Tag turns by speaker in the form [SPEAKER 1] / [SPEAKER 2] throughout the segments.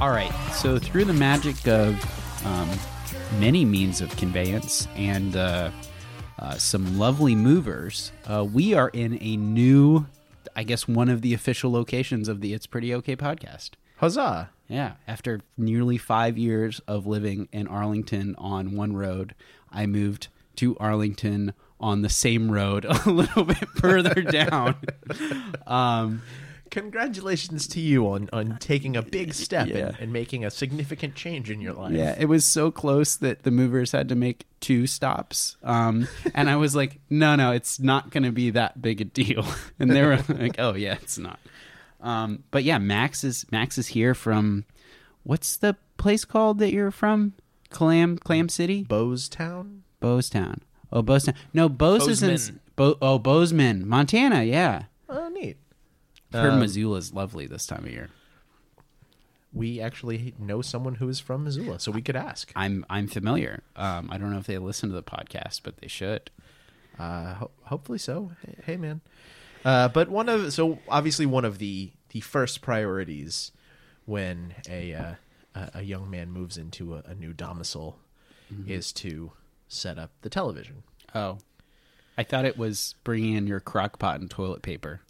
[SPEAKER 1] All right. So, through the magic of um, many means of conveyance and uh, uh, some lovely movers, uh, we are in a new, I guess, one of the official locations of the It's Pretty Okay podcast.
[SPEAKER 2] Huzzah!
[SPEAKER 1] Yeah. After nearly five years of living in Arlington on one road, I moved to Arlington on the same road a little bit further down. Um,
[SPEAKER 2] Congratulations to you on, on taking a big step
[SPEAKER 1] Yeah.
[SPEAKER 2] and, and making a significant change in your life.
[SPEAKER 1] Yeah, it was so close that the movers had to make two stops. Um, and I was like, no, no, it's not going to be that big a deal. And they were like, oh yeah, it's not. Um, but yeah, Max is Max is here from what's the place called that you're from? Clam Clam City,
[SPEAKER 2] Bowstown?
[SPEAKER 1] Bowstown. Oh, Bowstown. No, Bose is in Bo- oh Bozeman, Montana. Yeah,
[SPEAKER 2] Oh, neat.
[SPEAKER 1] Heard
[SPEAKER 2] Um,
[SPEAKER 1] is lovely this time of year.
[SPEAKER 2] We actually know someone who is from Missoula, so we could ask.
[SPEAKER 1] I'm I'm familiar. Um, I don't know if they listen to the podcast, but they should.
[SPEAKER 2] Uh, ho- hopefully so. Hey, hey, man. Uh, but one of so obviously one of the the first priorities when a uh, a, young man moves into a, a new domicile is to set up the television.
[SPEAKER 1] Oh, I thought it was bringing in your crock pot and toilet paper.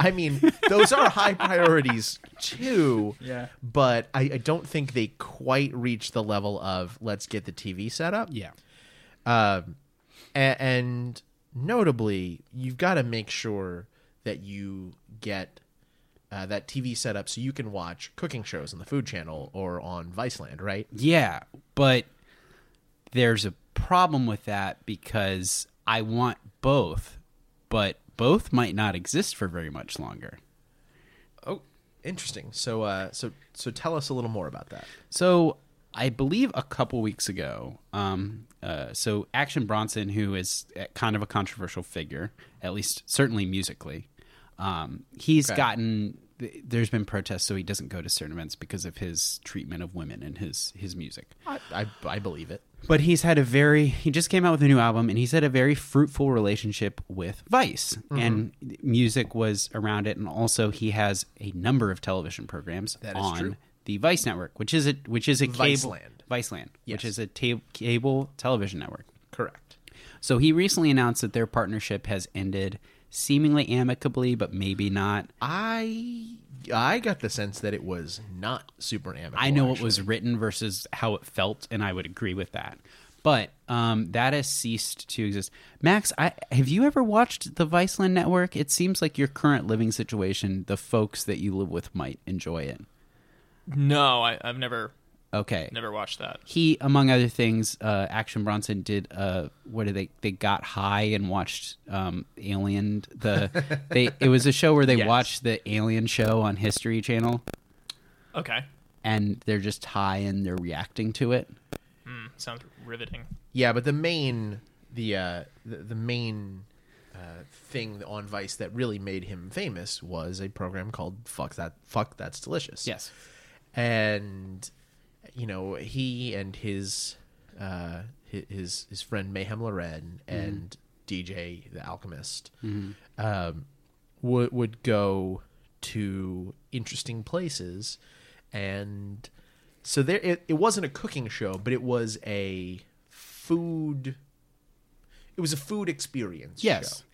[SPEAKER 2] I mean, those are high priorities too.
[SPEAKER 1] Yeah.
[SPEAKER 2] But I, I don't think they quite reach the level of let's get the TV set up.
[SPEAKER 1] Yeah.
[SPEAKER 2] Um, a- and notably, you've got to make sure that you get uh, that TV set up so you can watch cooking shows on the Food Channel or on Viceland, right?
[SPEAKER 1] Yeah, but there's a problem with that because I want both, but both might not exist for very much longer.
[SPEAKER 2] Oh, interesting. So, uh, so, so tell us a little more about that.
[SPEAKER 1] So I believe a couple weeks ago, um, uh, so Action Bronson, who is kind of a controversial figure, at least certainly musically, um, he's
[SPEAKER 2] Okay.
[SPEAKER 1] gotten. There's been protests, so he doesn't go to certain events because of his treatment of women and his his music.
[SPEAKER 2] I, I, I believe it.
[SPEAKER 1] But he's had a very he just came out with a new album and he's had a very fruitful relationship with Vice
[SPEAKER 2] Mm-hmm.
[SPEAKER 1] and music was around it and also he has a number of television programs on
[SPEAKER 2] true.
[SPEAKER 1] the Vice network which is a which is a cable
[SPEAKER 2] Viceland.
[SPEAKER 1] Viceland which
[SPEAKER 2] Yes.
[SPEAKER 1] is a ta- cable television network.
[SPEAKER 2] Correct.
[SPEAKER 1] So he recently announced that their partnership has ended seemingly amicably but maybe not.
[SPEAKER 2] I I got the sense that it was not super amicable.
[SPEAKER 1] I know it was written versus how it felt, and I would agree with that. But um, that has ceased to exist. Max, I, have you ever watched the Viceland Network? It seems like your current living situation, the folks that you live with might enjoy it.
[SPEAKER 3] No, I, I've never
[SPEAKER 1] Okay.
[SPEAKER 3] never watched that.
[SPEAKER 1] He, among other things, uh, Action Bronson did. Uh, what did they? They got high and watched um, Alien. The they. It was a show where they
[SPEAKER 2] Yes.
[SPEAKER 1] watched the Alien show on History Channel,
[SPEAKER 3] Okay,
[SPEAKER 1] and they're just high and they're reacting to it.
[SPEAKER 3] Hmm, sounds riveting.
[SPEAKER 2] Yeah, but the main the uh the, the main uh, thing on Vice that really made him famous was a program called Fuck That Fuck That's Delicious.
[SPEAKER 1] Yes.
[SPEAKER 2] And you know, he and his uh his his friend Meyhem Lauren and DJ the Alchemist um would would go to interesting places and so there it, it wasn't a cooking show but it was a food it was a food experience
[SPEAKER 1] Yes.
[SPEAKER 2] show.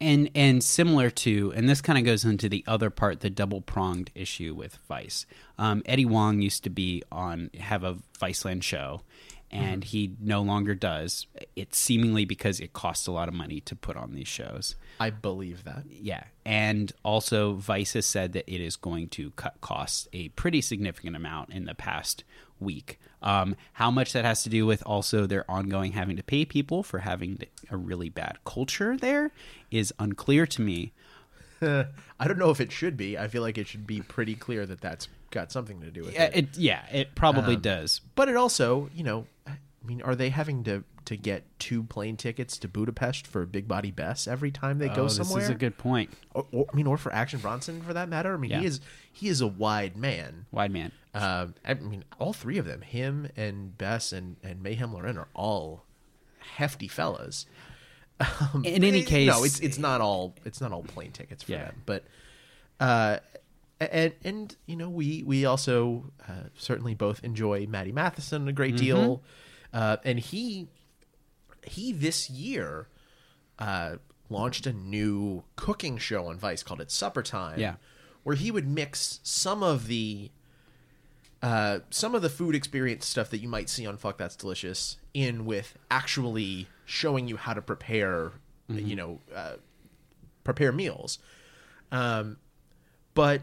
[SPEAKER 1] And and similar to, and this kind of goes into the other part, the double pronged issue with Vice. Um, Eddie Huang used to be on have a Viceland show, and he no longer does. it seemingly because it costs a lot of money to put on these shows.
[SPEAKER 2] i believe that
[SPEAKER 1] Yeah, and also Vice has said that it is going to cut costs a pretty significant amount in the past week. Um, how much that has to do with also their ongoing having to pay people for having a really bad culture there is unclear to me.
[SPEAKER 2] I don't know if it should be. I feel like it should be pretty clear that that's got something to do with
[SPEAKER 1] Yeah,
[SPEAKER 2] it.
[SPEAKER 1] it, yeah, it probably
[SPEAKER 2] Um,
[SPEAKER 1] does.
[SPEAKER 2] But it also, you know, I mean, are they having to to get two plane tickets to Budapest for Big Body Bess every time they go
[SPEAKER 1] oh,
[SPEAKER 2] somewhere?
[SPEAKER 1] this is a good point.
[SPEAKER 2] or, or- I mean, or for Action Bronson for that matter. I mean,
[SPEAKER 1] Yeah.
[SPEAKER 2] he is he is a wide man.
[SPEAKER 1] Wide man.
[SPEAKER 2] Um, I mean, all three of them, him and Bess and, and Meyhem Lauren, are all hefty fellas. Um,
[SPEAKER 1] In any case-
[SPEAKER 2] no, it's it's not all it's not all plane tickets for
[SPEAKER 1] Yeah.
[SPEAKER 2] them, but uh, and and you know we we also uh, certainly both enjoy Matty Matheson a great deal,
[SPEAKER 1] Mm-hmm.
[SPEAKER 2] uh, and he he this year uh, launched a new cooking show on Vice called It's Supper Time.
[SPEAKER 1] Yeah.
[SPEAKER 2] where he would mix some of the uh, some of the food experience stuff that you might see on Fuck That's Delicious in with actually showing you how to prepare, you know, uh, prepare meals. Um, but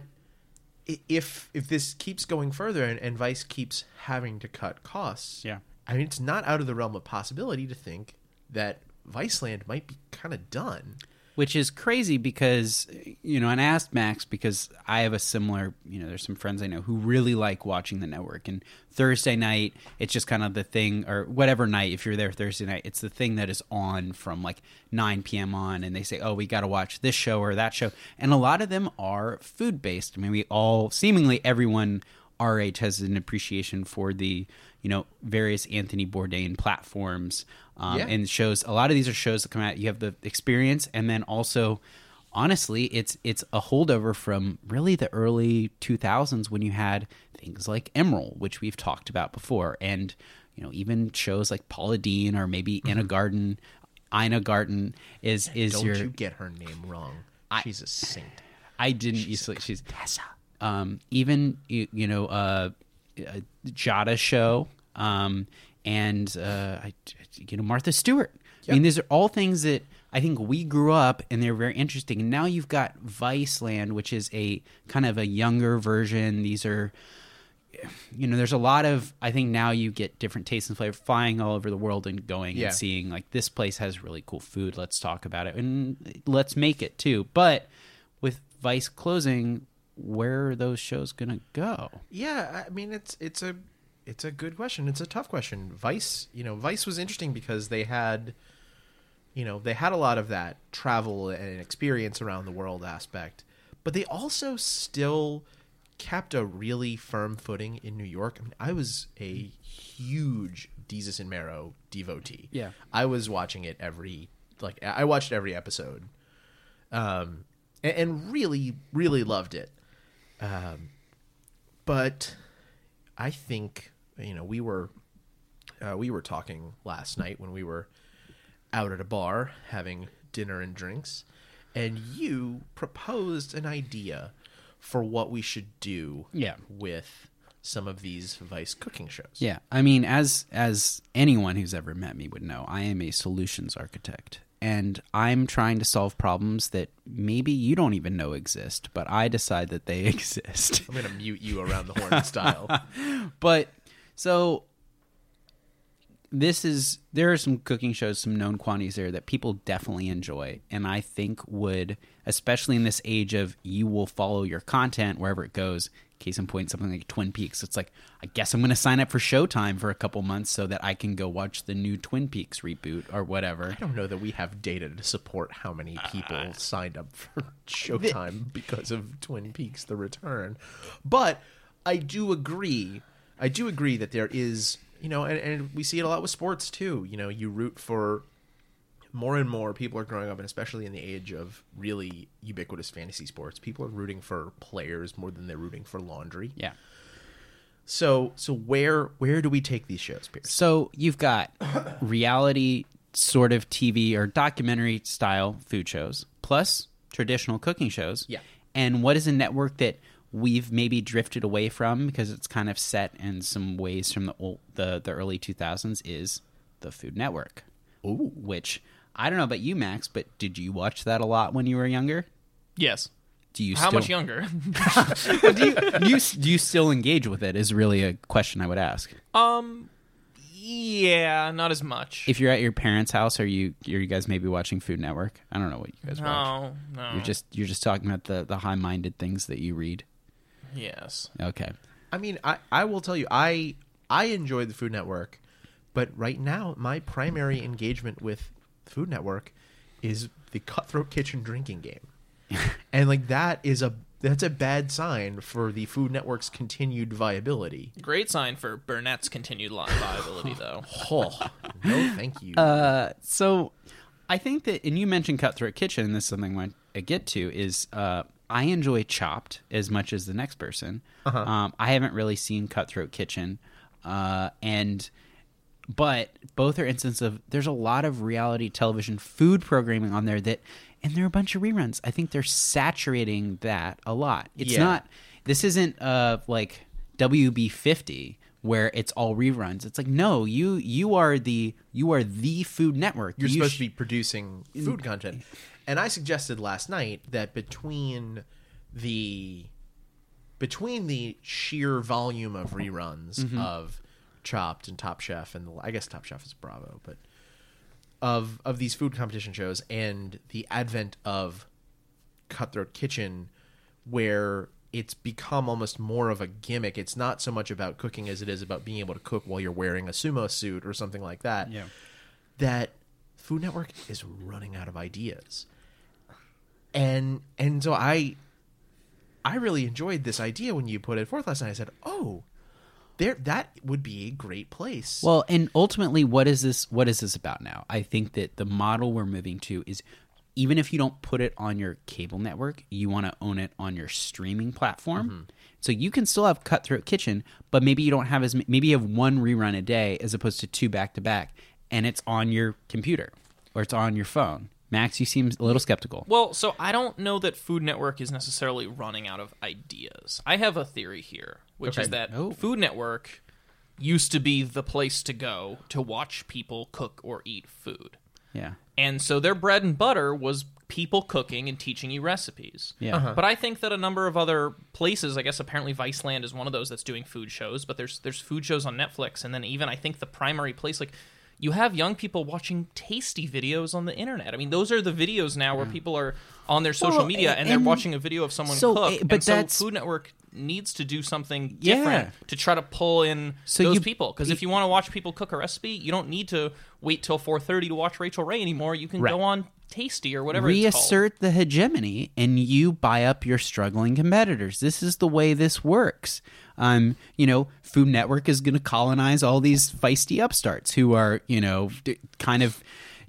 [SPEAKER 2] if if this keeps going further and, and Vice keeps having to cut costs,
[SPEAKER 1] Yeah.
[SPEAKER 2] I mean, it's not out of the realm of possibility to think that Viceland might be kind of done.
[SPEAKER 1] Which is crazy because you know and i asked max because i have a similar you know there's some friends i know who really like watching the network. And thursday night it's just kind of the thing or whatever night if you're there thursday night it's the thing that is on from like 9 p.m on. And they say oh we got to watch this show or that show. And a lot of them are food based i mean we all seemingly everyone RH has an appreciation for the you know various anthony bourdain platforms um,
[SPEAKER 2] Yeah.
[SPEAKER 1] and shows a lot of these are shows that come out you have the experience and then also honestly it's it's a holdover from really the early 2000s when you had things like emeril which we've talked about before and you know even shows like paula deen or maybe in a garden ina garden is is
[SPEAKER 2] Don't
[SPEAKER 1] your
[SPEAKER 2] you get her name wrong? She's a saint.
[SPEAKER 1] I didn't used to. She's um, even you, you know uh, uh, Giada show um, and uh, I, you know Martha Stewart. I mean, these are all things that I think we grew up and they're very interesting. And now you've got Viceland, which is a kind of a younger version. These are you know, there's a lot of. I think now you get different tastes and flavor, flying all over the world and going
[SPEAKER 2] Yeah.
[SPEAKER 1] and seeing like this place has really cool food. Let's talk about it and let's make it too. But with Vice closing, where are those shows gonna go?
[SPEAKER 2] Yeah, I mean it's it's a it's a good question. It's a tough question. Vice, you know, Vice was interesting because they had you know, they had a lot of that travel and experience around the world aspect, but they also still kept a really firm footing in New York. I mean, I was a huge Desus and Mero devotee.
[SPEAKER 1] Yeah.
[SPEAKER 2] I was watching it every like I watched every episode. Um and, and really really loved it. Um but I think you know we were uh, we were talking last night when we were out at a bar having dinner and drinks, and you proposed an idea for what we should do
[SPEAKER 1] Yeah.
[SPEAKER 2] with some of these Vice cooking shows.
[SPEAKER 1] Yeah, I mean, as as anyone who's ever met me would know, I am a solutions architect, and I'm trying to solve problems that maybe you don't even know exist, but I decide that they exist.
[SPEAKER 2] I'm gonna mute you around the horn style.
[SPEAKER 1] but so this is there are some cooking shows some known quantities there that people definitely enjoy and i think would especially in this age of you will follow your content wherever it goes case in point something like twin peaks it's like i guess i'm going to sign up for showtime for a couple months so that i can go watch the new twin peaks reboot or whatever
[SPEAKER 2] I don't know that we have data to support how many uh, people uh, signed up for Showtime because of Twin Peaks: The Return, but I do agree. I do agree that there is, you know, and, and we see it a lot with sports too. You know, you root for more and more people are growing up, and especially in the age of really ubiquitous fantasy sports, people are rooting for players more than they're rooting for laundry.
[SPEAKER 1] yeah
[SPEAKER 2] So, so where where do we take these shows, Pierce?
[SPEAKER 1] So you've got reality sort of TV or documentary style food shows, plus traditional cooking shows.
[SPEAKER 2] Yeah.
[SPEAKER 1] And what is a network that we've maybe drifted away from because it's kind of set in some ways from the old, the the early 2000s is the Food Network.
[SPEAKER 2] Ooh.
[SPEAKER 1] Which I don't know about you, Max, but did you watch that a lot when you were younger?
[SPEAKER 3] Yes.
[SPEAKER 1] Do you
[SPEAKER 3] How
[SPEAKER 1] still,
[SPEAKER 3] much younger?
[SPEAKER 1] do you, do you do you still engage with it? Is really a question I would ask.
[SPEAKER 3] um, Yeah, not as much.
[SPEAKER 1] If you're at your parents' house, are you are you guys maybe watching Food Network? I don't know what you guys watch.
[SPEAKER 3] no, no.
[SPEAKER 1] You're just you're just talking about the the high minded things that you read.
[SPEAKER 3] Yes.
[SPEAKER 1] Okay.
[SPEAKER 2] I mean, I, I will tell you, I I enjoy the Food Network, but right now my primary engagement with Food Network is the Cutthroat Kitchen drinking game, and like that is a that's a bad sign for the Food Network's continued viability.
[SPEAKER 3] Great sign for Burnett's continued li- viability, though.
[SPEAKER 2] Oh no, thank you.
[SPEAKER 1] Uh, so I think that, and you mentioned Cutthroat Kitchen, and this is something I get to is uh, I enjoy Chopped as much as the next person. Um, I haven't really seen Cutthroat Kitchen, uh, and but both are instances of there's a lot of reality television food programming on there that, and there are a bunch of reruns. I think they're saturating that a lot. It's
[SPEAKER 2] Yeah.
[SPEAKER 1] not. This isn't uh like WB fifty where it's all reruns. It's like no, you you are the you are the Food Network.
[SPEAKER 2] You're
[SPEAKER 1] You
[SPEAKER 2] supposed
[SPEAKER 1] sh-
[SPEAKER 2] to be producing food content. And I suggested last night that between the between the sheer volume of reruns
[SPEAKER 1] Mm-hmm.
[SPEAKER 2] of Chopped and Top Chef and the, I guess Top Chef is Bravo, but of of these food competition shows and the advent of Cutthroat Kitchen where it's become almost more of a gimmick. It's not so much about cooking as it is about being able to cook while you're wearing a sumo suit or something like that
[SPEAKER 1] Yeah.
[SPEAKER 2] that Food Network is running out of ideas. And and so I I really enjoyed this idea when you put it forth last night. I said, "Oh, there that would be a great place."
[SPEAKER 1] Well, and ultimately, what is this? What is this about now? I think that the model we're moving to is even if you don't put it on your cable network, you want to own it on your streaming platform. Mm-hmm. So you can still have Cutthroat Kitchen, but maybe you don't have as maybe you have one rerun a day as opposed to two back to back, and it's on your computer or it's on your phone. Max, you seem a little skeptical.
[SPEAKER 3] Well, so I don't know that Food Network is necessarily running out of ideas. I have a theory here, which is that
[SPEAKER 1] Oh.
[SPEAKER 3] Food Network used to be the place to go to watch people cook or eat food.
[SPEAKER 1] Yeah.
[SPEAKER 3] And so their bread and butter was people cooking and teaching you recipes.
[SPEAKER 1] Yeah. Uh-huh.
[SPEAKER 3] But I think that a number of other places, I guess apparently Viceland is one of those that's doing food shows, but there's there's food shows on Netflix and then even I think the primary place like you have young people watching tasty videos on the internet. I mean, those are the videos now where people are on their social
[SPEAKER 1] Well,
[SPEAKER 3] media and, they're watching a video of someone
[SPEAKER 1] so,
[SPEAKER 3] cook.
[SPEAKER 1] eh, but
[SPEAKER 3] and so Food Network needs to do something
[SPEAKER 1] Yeah.
[SPEAKER 3] different to try to pull in
[SPEAKER 1] So
[SPEAKER 3] those
[SPEAKER 1] you-
[SPEAKER 3] people. Because if you want to watch people cook a recipe, you don't need to wait till 4:30 to watch Rachael Ray anymore. You can
[SPEAKER 1] Right.
[SPEAKER 3] go on Tasty or whatever.
[SPEAKER 1] reassert the hegemony and you buy up your struggling competitors. This is the way this works. Um, you know, Food Network is going to colonize all these feisty upstarts who are, you know, d- kind of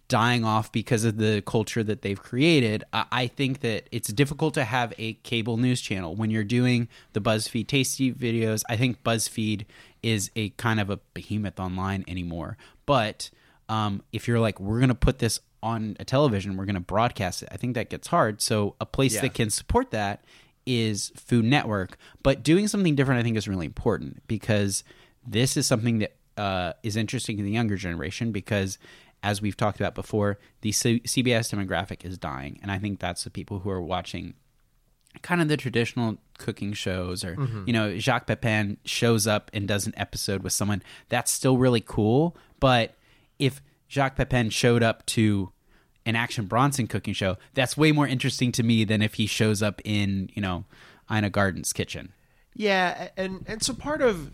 [SPEAKER 1] dying off because of the culture that they've created. I, I think that it's difficult to have a cable news channel when you're doing the BuzzFeed Tasty videos. I think BuzzFeed is a kind of a behemoth online anymore, but um, if you're like we're going to put this on a television we're going to broadcast it. I think that gets hard. So a place
[SPEAKER 2] Yeah.
[SPEAKER 1] that can support that is food network. But doing something different i think is really important because this is something that uh, is interesting to the younger generation because as we've talked about before the C- cbs demographic is dying. And i think that's the people who are watching kind of the traditional cooking shows or you know Jacques Pepin shows up and does an episode with someone. That's still really cool. But if Jacques Pepin showed up to an Action Bronson cooking show that's way more interesting to me than if he shows up in you know Ina Garden's kitchen.
[SPEAKER 2] Yeah, and and so part of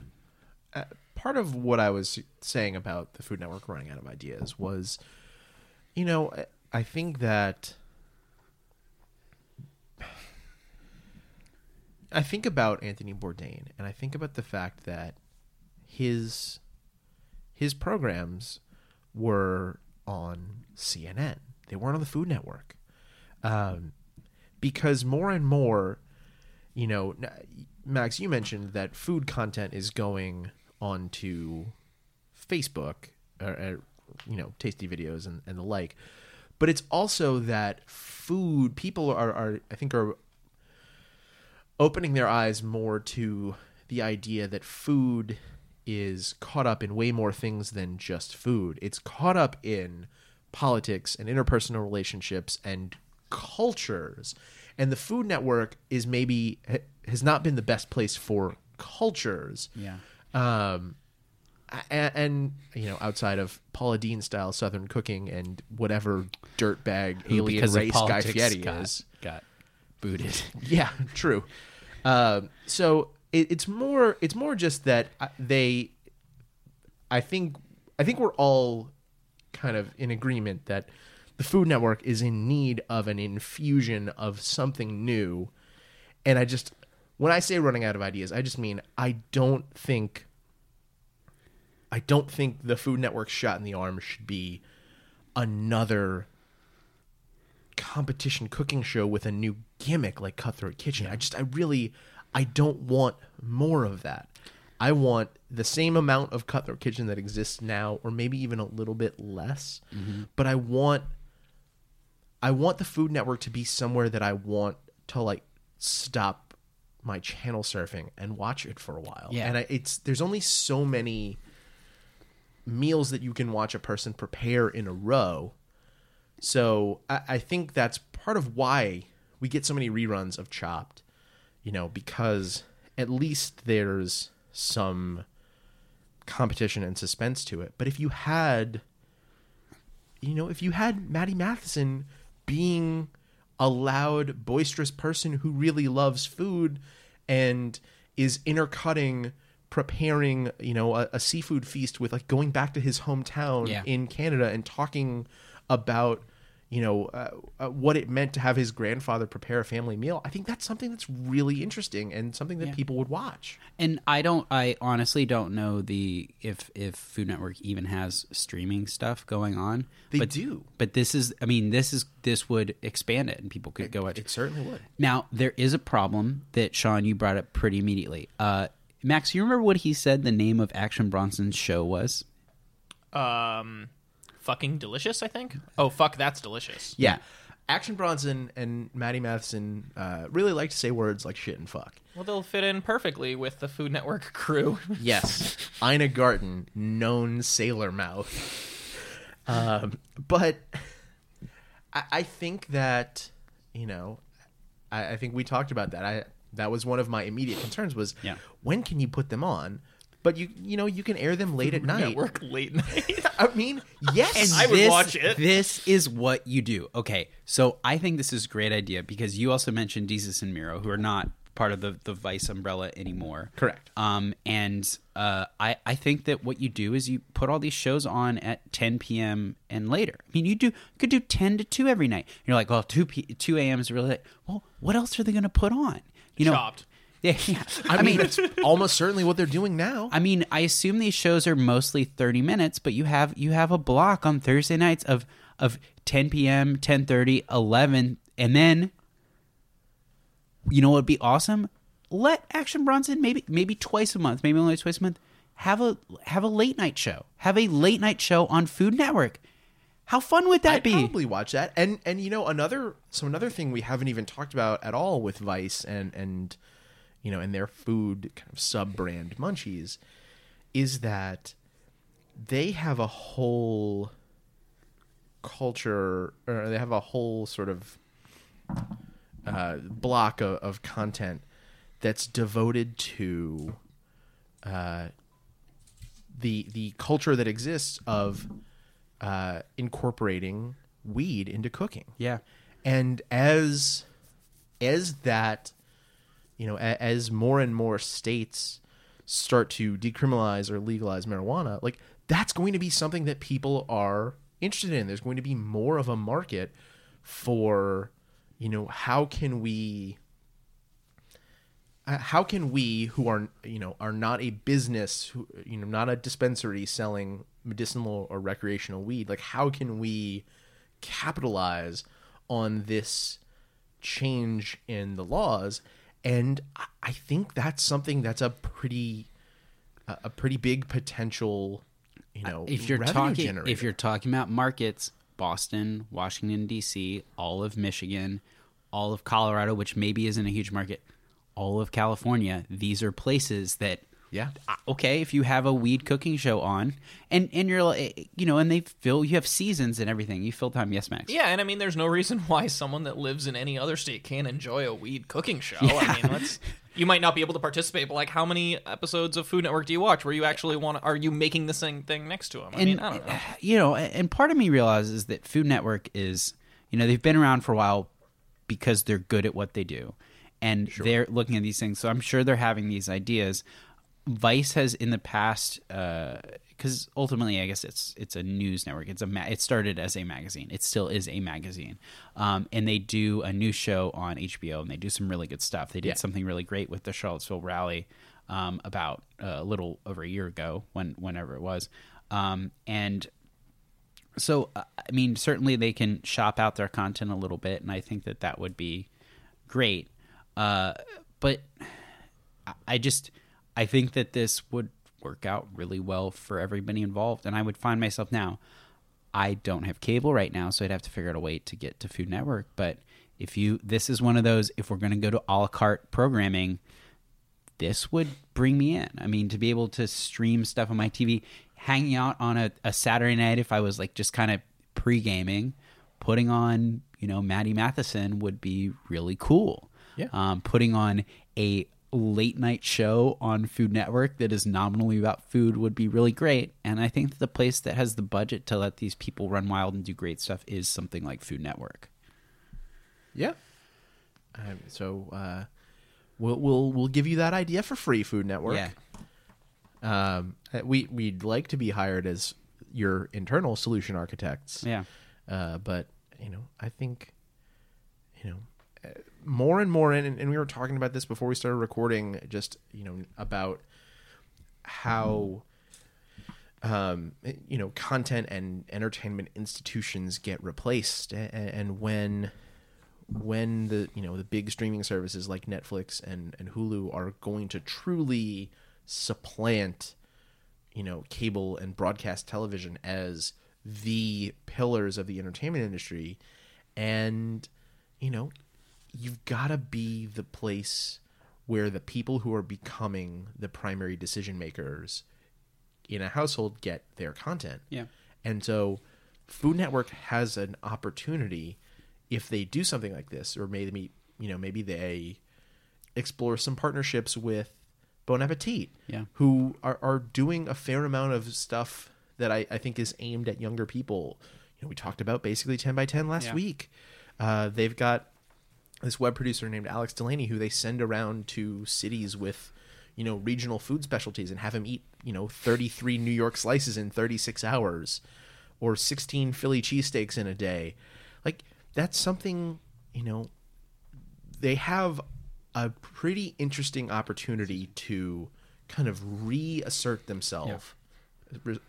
[SPEAKER 2] uh, part of what I was saying about the Food Network running out of ideas was, you know, I- I think that I think about Anthony Bourdain, and I think about the fact that his his programs were on CNN. They weren't on the Food Network, um, because more and more you know, Max, you mentioned that food content is going onto Facebook, or, or you know, tasty videos and, and the like. But it's also that food people are, are I think are opening their eyes more to the idea that food is caught up in way more things than just food. It's caught up in politics and interpersonal relationships and cultures. And the Food Network is maybe has not been the best place for cultures.
[SPEAKER 1] yeah
[SPEAKER 2] Um, and, and you know, outside of Paula Deen style Southern cooking and whatever dirtbag
[SPEAKER 1] Who,
[SPEAKER 2] alien
[SPEAKER 1] because
[SPEAKER 2] race Guy Fieri
[SPEAKER 1] got,
[SPEAKER 2] is.
[SPEAKER 1] got booted.
[SPEAKER 2] Yeah, true. Um, so it, it's more it's more just that they, I think I think we're all kind of in agreement that the Food Network is in need of an infusion of something new, and I just when I say running out of ideas, I just mean I don't think. I don't think the Food Network shot in the arm should be another competition cooking show with a new gimmick like Cutthroat Kitchen. I just I really I don't want more of that. I want the same amount of Cutthroat Kitchen that exists now or maybe even a little bit less. Mm-hmm. But I want I want the Food Network to be somewhere that I want to like stop my channel surfing and watch it for a while.
[SPEAKER 1] Yeah.
[SPEAKER 2] And I, it's there's only so many meals that you can watch a person prepare in a row. So I, I think that's part of why we get so many reruns of Chopped, you know, because at least there's some competition and suspense to it. But if you had, you know, if you had Matty Matheson being a loud, boisterous person who really loves food and is intercutting preparing you know a, a seafood feast with like going back to his hometown
[SPEAKER 1] Yeah.
[SPEAKER 2] in Canada and talking about you know uh, uh, what it meant to have his grandfather prepare a family meal. I think that's something that's really interesting and something that
[SPEAKER 1] Yeah.
[SPEAKER 2] people would watch.
[SPEAKER 1] And I don't. I honestly don't know the if if Food Network even has streaming stuff going on.
[SPEAKER 2] They
[SPEAKER 1] but,
[SPEAKER 2] do.
[SPEAKER 1] But this is. I mean, this is this would expand it, and people could go watch
[SPEAKER 2] It certainly would.
[SPEAKER 1] Now there is a problem that Sean you brought up pretty immediately. Uh, Max, you remember what he said the name of Action Bronson's show was?
[SPEAKER 3] Um, fucking delicious. I think. Oh fuck, that's delicious.
[SPEAKER 2] Yeah. Action Bronson and Matty Matheson uh, really like to say words like shit and fuck.
[SPEAKER 3] Well, they'll fit in perfectly with the Food Network crew.
[SPEAKER 2] Yes, Ina Garten, known sailor mouth. Um, but I, I think that you know, I, I think we talked about that. I that was one of my immediate concerns was
[SPEAKER 1] Yeah.
[SPEAKER 2] when can you put them on? But you you know you can air them late at night.
[SPEAKER 3] Network late night.
[SPEAKER 2] I mean, yes, and
[SPEAKER 3] I would
[SPEAKER 1] this,
[SPEAKER 3] watch it.
[SPEAKER 1] This is what you do. Okay, so I think this is a great idea because you also mentioned Desus and Mero, who are not part of the the Vice umbrella anymore.
[SPEAKER 2] Correct.
[SPEAKER 1] Um, and uh, I I think that what you do is you put all these shows on at 10 p.m. and later. I mean, you do you could do 10 to 2 every night. You're like, well, 2 p- 2 a.m. is really late. Well, what else are they going to put on? You know,
[SPEAKER 3] Chopped.
[SPEAKER 1] Yeah, yeah.
[SPEAKER 2] I mean, it's almost certainly what they're doing now.
[SPEAKER 1] I mean, I assume these shows are mostly 30 minutes, but you have you have a block on Thursday nights of of 10 p.m., 10:30, 11, and then you know what would be awesome? Let Action Bronson maybe maybe twice a month, maybe only twice a month, have a have a late night show. Have a late night show on Food Network. How fun would that
[SPEAKER 2] I'd
[SPEAKER 1] be?
[SPEAKER 2] probably watch that. And and you know another so another thing we haven't even talked about at all with Vice and and you know and their food kind of sub brand Munchies is that they have a whole culture or they have a whole sort of uh, block of, of content that's devoted to uh, the the culture that exists of uh, incorporating weed into cooking.
[SPEAKER 1] Yeah.
[SPEAKER 2] And as as that, you know, a, as more and more states start to decriminalize or legalize marijuana, like that's going to be something that people are interested in. There's going to be more of a market for, you know, how can we uh, how can we who are you know are not a business who you know not a dispensary selling medicinal or recreational weed like how can we capitalize on this change in the laws and I- think that's something that's a pretty a a pretty big potential you uh, know
[SPEAKER 1] if you're talking
[SPEAKER 2] generator.
[SPEAKER 1] if you're talking about markets boston washington d.c all of michigan all of colorado which maybe isn't a huge market all of california these are places that
[SPEAKER 2] yeah
[SPEAKER 1] uh, okay if you have a weed cooking show on and and you're you know and they fill you have seasons and everything you fill time yes max
[SPEAKER 3] Yeah, and I mean, there's no reason why someone that lives in any other state can't enjoy a weed cooking show. I mean, let's you might not be able to participate, but like, how many episodes of Food Network do you watch where you actually want? to Are you making the same thing next to them? I mean, I don't know.
[SPEAKER 1] you know, and part of me realizes that Food Network is, you know, they've been around for a while because they're good at what they do, and they're looking at these things. So I'm sure they're having these ideas. Vice has in the past, because ultimately, I guess it's it's a news network. It's a ma- it started as a magazine. It still is a magazine, um, and they do a new show on HBO, and they do some really good stuff. They did
[SPEAKER 2] Yeah.
[SPEAKER 1] something really great with the Charlottesville rally um, about uh, a little over a year ago, when whenever it was, um, and so uh, I mean, certainly they can shop out their content a little bit, and I think that that would be great. Uh, but I just I think that this would work out really well for everybody involved, and I would find myself now. I don't have cable right now, so I'd have to figure out a way to get to Food Network. But if you, this is one of those. If we're going to go to a la carte programming, this would bring me in. I mean, to be able to stream stuff on my TV, hanging out on a, a Saturday night, if I was like just kind of pre gaming, putting on, you know, Matty Matheson would be really cool.
[SPEAKER 2] Yeah.
[SPEAKER 1] Um, putting on a late night show on Food Network that is nominally about food would be really great. And I think that the place that has the budget to let these people run wild and do great stuff is something like Food Network.
[SPEAKER 2] Yeah. Um, so uh, we'll we'll we'll give you that idea for free, Food Network.
[SPEAKER 1] Yeah.
[SPEAKER 2] Um, uh, we we'd like to be hired as your internal solution architects.
[SPEAKER 1] Yeah.
[SPEAKER 2] Uh, but you know, I think you know more and more, and, and we were talking about this before we started recording, just you know about how um, you know content and entertainment institutions get replaced, and, and when when the you know the big streaming services like Netflix and and Hulu are going to truly supplant you know cable and broadcast television as the pillars of the entertainment industry. And you know you've got to be the place where the people who are becoming the primary decision makers in a household get their content
[SPEAKER 1] Yeah.
[SPEAKER 2] and so Food Network has an opportunity if they do something like this, or maybe you know maybe they explore some partnerships with Bon Appetit,
[SPEAKER 1] Yeah.
[SPEAKER 2] who are, are doing a fair amount of stuff that I, I think is aimed at younger people. You know, we talked about basically ten by ten last
[SPEAKER 1] Yeah.
[SPEAKER 2] week. Uh, they've got this web producer named Alex Delany who they send around to cities with you know regional food specialties and have him eat you know 33 New York slices in 36 hours or 16 Philly cheesesteaks in a day. Like that's something you know they have a pretty interesting opportunity to kind of reassert themselves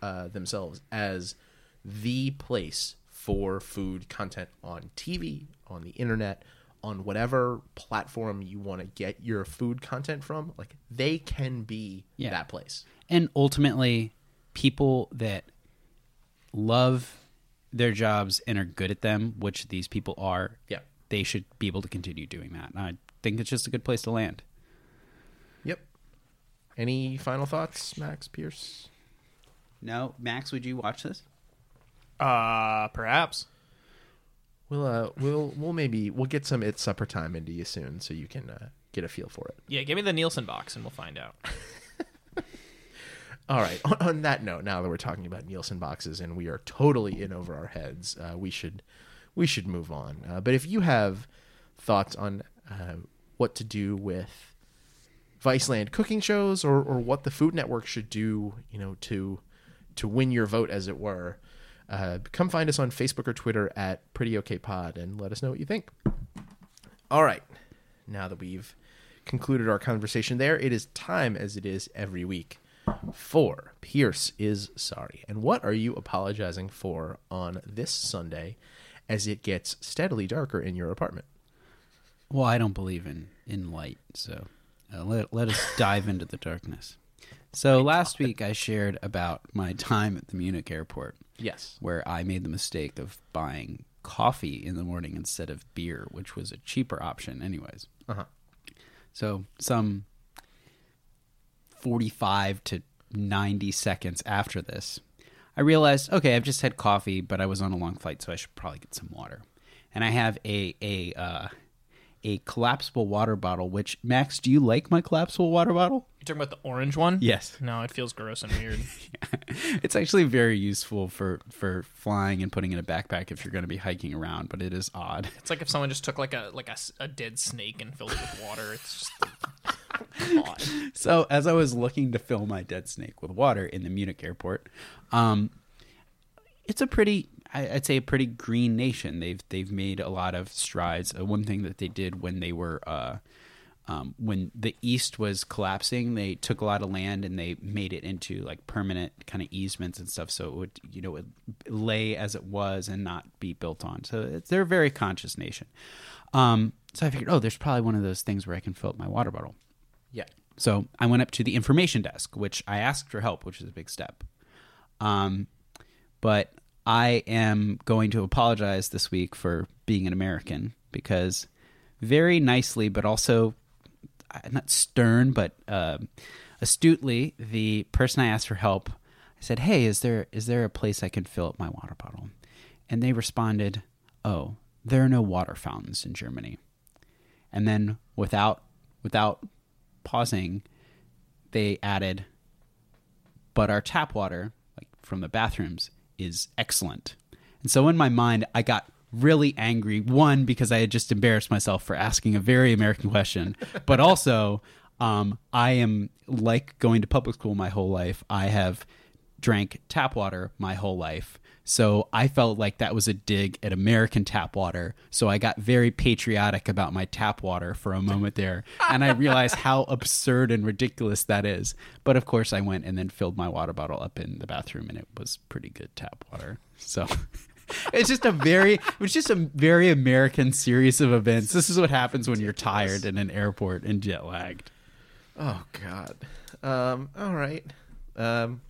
[SPEAKER 2] uh, themselves as the place for food content on TV, on the internet, on whatever platform you want to get your food content from. Like they can be
[SPEAKER 1] Yeah.
[SPEAKER 2] that place.
[SPEAKER 1] and ultimately people that love their jobs and are good at them which these people are
[SPEAKER 2] Yeah.
[SPEAKER 1] they should be able to continue doing that And i think it's just a good place to land
[SPEAKER 2] Yep. Any final thoughts, Max Pierce?
[SPEAKER 1] no max would you watch this
[SPEAKER 3] Uh, perhaps.
[SPEAKER 2] We'll uh we'll we'll maybe we'll get some it's supper time into you soon so you can uh, get a feel for it.
[SPEAKER 3] Yeah, give me the Nielsen box and we'll find out.
[SPEAKER 2] All right. On, on that note, now that we're talking about Nielsen boxes and we are totally in over our heads, uh, we should we should move on. Uh, but if you have thoughts on uh, what to do with Viceland cooking shows or, or what the Food Network should do, you know, to to win your vote, as it were, uh, come find us on Facebook or Twitter at Pretty Okay Pod and let us know what you think. All right. Now that we've concluded our conversation there, it is time, as it is every week, for Pierce is sorry. And what are you apologizing for on this Sunday as it gets steadily darker in your apartment?
[SPEAKER 1] well i don't believe in in light so uh, let, let us dive into the darkness so last week i shared about my time at the munich airport
[SPEAKER 2] Yes.
[SPEAKER 1] where I made the mistake of buying coffee in the morning instead of beer, which was a cheaper option, anyways.
[SPEAKER 2] Uh-huh.
[SPEAKER 1] So, some 45 to 90 seconds after this, I realized, okay, I've just had coffee, but I was on a long flight, so I should probably get some water. And I have a a uh, a collapsible water bottle. Which Max, do you like my collapsible water bottle?
[SPEAKER 3] You talking about the orange one?
[SPEAKER 1] Yes.
[SPEAKER 3] No, it feels gross and weird.
[SPEAKER 1] it's actually very useful for for flying and putting in a backpack if you're going to be hiking around, but it is odd.
[SPEAKER 3] It's like if someone just took like a like a, a dead snake and filled it with water. It's just God.
[SPEAKER 1] So as I was looking to fill my dead snake with water in the Munich airport, um, it's a pretty, I- I'd say, a pretty green nation. They've they've made a lot of strides. Uh, one thing that they did when they were. Uh, um, when the east was collapsing, they took a lot of land and they made it into like permanent kind of easements and stuff, so it would you know it lay as it was and not be built on. So it's, they're a very conscious nation. Um, so I figured, oh, there's probably one of those things where I can fill up my water bottle.
[SPEAKER 2] Yeah.
[SPEAKER 1] So I went up to the information desk, which I asked for help, which is a big step. Um, but I am going to apologize this week for being an American because very nicely, but also uh, not stern, but uh, astutely, the person I asked for help, I said, "Hey, is there is there a place I can fill up my water bottle?" And they responded, "Oh, there are no water fountains in Germany." And then without without pausing, they added, "But our tap water, like from the bathrooms, is excellent." And so in my mind, I got really angry. One because I had just embarrassed myself for asking a very American question, but also um, I am like going to public school my whole life. I have drank tap water my whole life. So I felt like that was a dig at American tap water. So I got very patriotic about my tap water for a moment there. And I realized how absurd and ridiculous that is. But of course, I went and then filled my water bottle up in the bathroom, and it was pretty good tap water. So. It's just a very, it was just a very American series of events. This is what happens when you're tired in an airport and jet lagged.
[SPEAKER 2] Oh God. Um, all right. Um,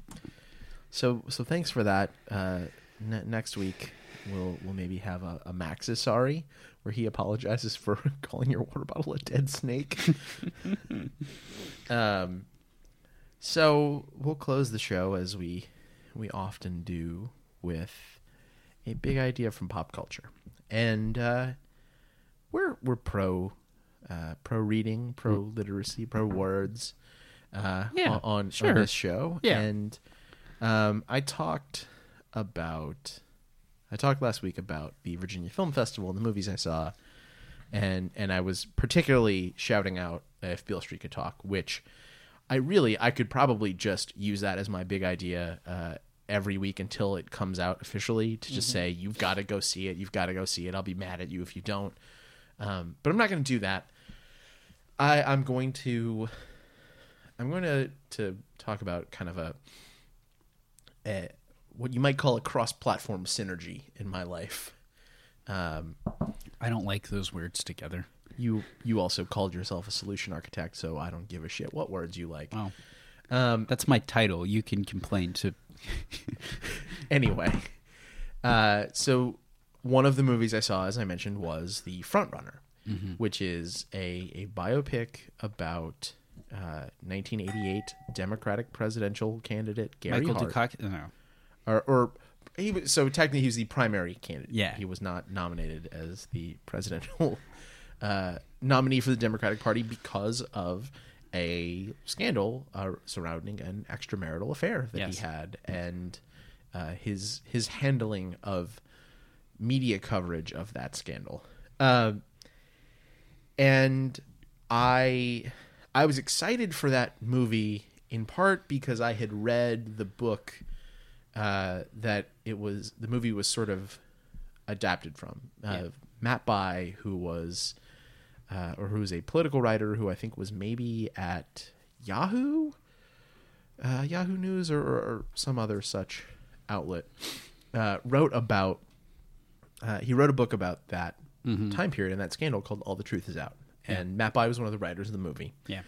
[SPEAKER 2] so so thanks for that. Uh, ne- next week we'll we'll maybe have a, a Max is sorry where he apologizes for calling your water bottle a dead snake. um, so we'll close the show as we we often do with a big idea from pop culture, and uh, we're we're pro uh, pro reading, pro literacy, pro words uh,
[SPEAKER 1] Yeah,
[SPEAKER 2] on, on this show.
[SPEAKER 1] Yeah.
[SPEAKER 2] And um, I talked about I talked last week about the Virginia Film Festival and the movies I saw, and and I was particularly shouting out if Beale Street could talk, which I really I could probably just use that as my big idea uh, every week until it comes out officially to just say you've got to go see it, you've got to go see it. I'll be mad at you if you don't. Um, but I'm not going to do that. I I'm going to I'm going to to talk about kind of a, a what you might call a cross-platform synergy in my life. Um,
[SPEAKER 1] I don't like those words together.
[SPEAKER 2] you you also called yourself a solution architect, so I don't give a shit what words you like.
[SPEAKER 1] Wow.
[SPEAKER 2] Um,
[SPEAKER 1] That's my title. You can complain to.
[SPEAKER 2] anyway, uh, so one of the movies I saw, as I mentioned, was The Front Runner, which is a a biopic about uh, 1988 Democratic presidential candidate Gary
[SPEAKER 1] Michael
[SPEAKER 2] Hart.
[SPEAKER 1] Dukakis. No.
[SPEAKER 2] Or, or he was, so technically he was the primary candidate.
[SPEAKER 1] Yeah.
[SPEAKER 2] he was not nominated as the presidential uh, nominee for the Democratic Party because of a scandal uh, surrounding an extramarital affair that
[SPEAKER 1] Yes.
[SPEAKER 2] he had and uh, his his handling of media coverage of that scandal. Um and I I was excited for that movie in part because I had read the book uh, that it was the movie was sort of adapted from. Uh,
[SPEAKER 1] Yeah.
[SPEAKER 2] Matt Bai, who was uh, or who was a political writer who I think was maybe at Yahoo, uh, Yahoo News or, or, or some other such outlet, uh, wrote about. Uh, he wrote a book about that time period and that scandal called "All the Truth Is Out," and Matt Bai was one of the writers of the movie.
[SPEAKER 1] Yeah.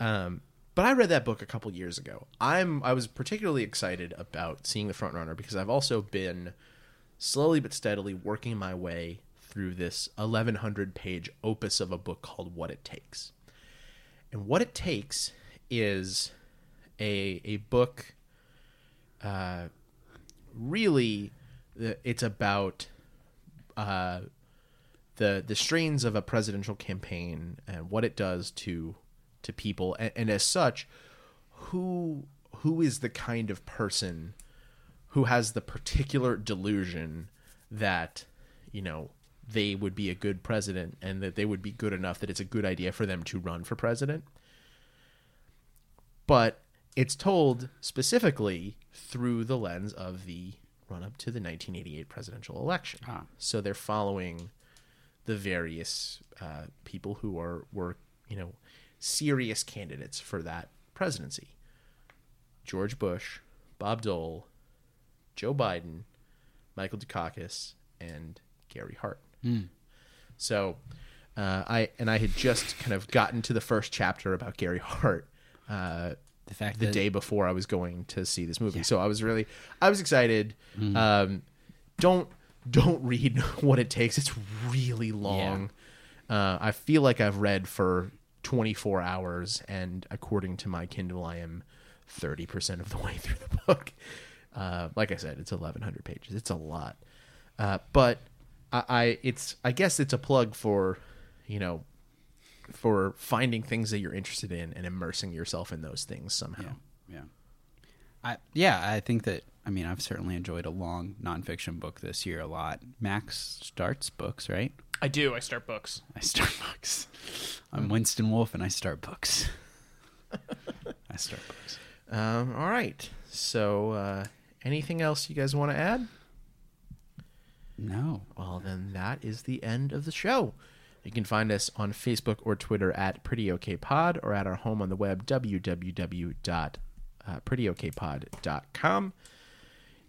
[SPEAKER 2] Um, but I read that book a couple years ago. I'm I was particularly excited about seeing the front runner because I've also been slowly but steadily working my way through this 1100 page opus of a book called What It Takes. And What It Takes is a a book uh really it's about uh the the strains of a presidential campaign and what it does to to people, and, and as such, who who is the kind of person who has the particular delusion that you know they would be a good president and that they would be good enough that it's a good idea for them to run for president but it's told specifically through the lens of the run up to the 1988 presidential election.
[SPEAKER 1] Ah.
[SPEAKER 2] So they're following the various uh, people who are were you know serious candidates for that presidency: George Bush, Bob Dole, Joe Biden, Michael Dukakis, and Gary Hart. So uh, I and I had just kind of gotten to the first chapter about Gary Hart. Uh,
[SPEAKER 1] The fact
[SPEAKER 2] the
[SPEAKER 1] that
[SPEAKER 2] day before I was going to see this movie. So I was really I was excited. Um, don't don't read what it takes. It's really long. Uh, I feel like I've read for 24 hours, and according to my Kindle, I am 30% of the way through the book. Uh, like I said, it's 1,100 pages. It's a lot. Uh, but I, I it's I guess it's a plug for you know for finding things that you're interested in and immersing yourself in those things somehow.
[SPEAKER 1] Yeah, yeah. I yeah, I think that. I mean, I've certainly enjoyed a long nonfiction book this year a lot. Max starts books, right?
[SPEAKER 3] I do. I start books.
[SPEAKER 1] I start books. I'm Winston Wolfe, and I start books. I start books.
[SPEAKER 2] Um, all right. So, uh, anything else you guys want to add?
[SPEAKER 1] No,
[SPEAKER 2] Well, then that is the end of the show. You can find us on Facebook or Twitter at Pretty OK Pod or at our home on the web, www.prettyokpod.com.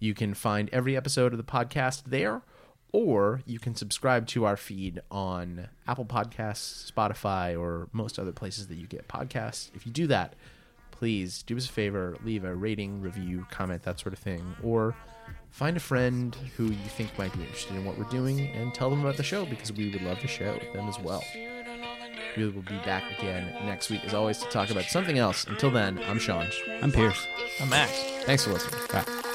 [SPEAKER 2] You can find every episode of the podcast there, or you can subscribe to our feed on Apple Podcasts, Spotify, or most other places that you get podcasts. If you do that, please do us a favor, leave a rating, review, comment, that sort of thing, or find a friend who you think might be interested in what we're doing and tell them about the show because we would love to share it with them as well. We will be back again next week, as always, to talk about something else. Until then, I'm Sean.
[SPEAKER 1] I'm Pierce.
[SPEAKER 3] I'm Max.
[SPEAKER 2] Thanks for listening.
[SPEAKER 1] Bye.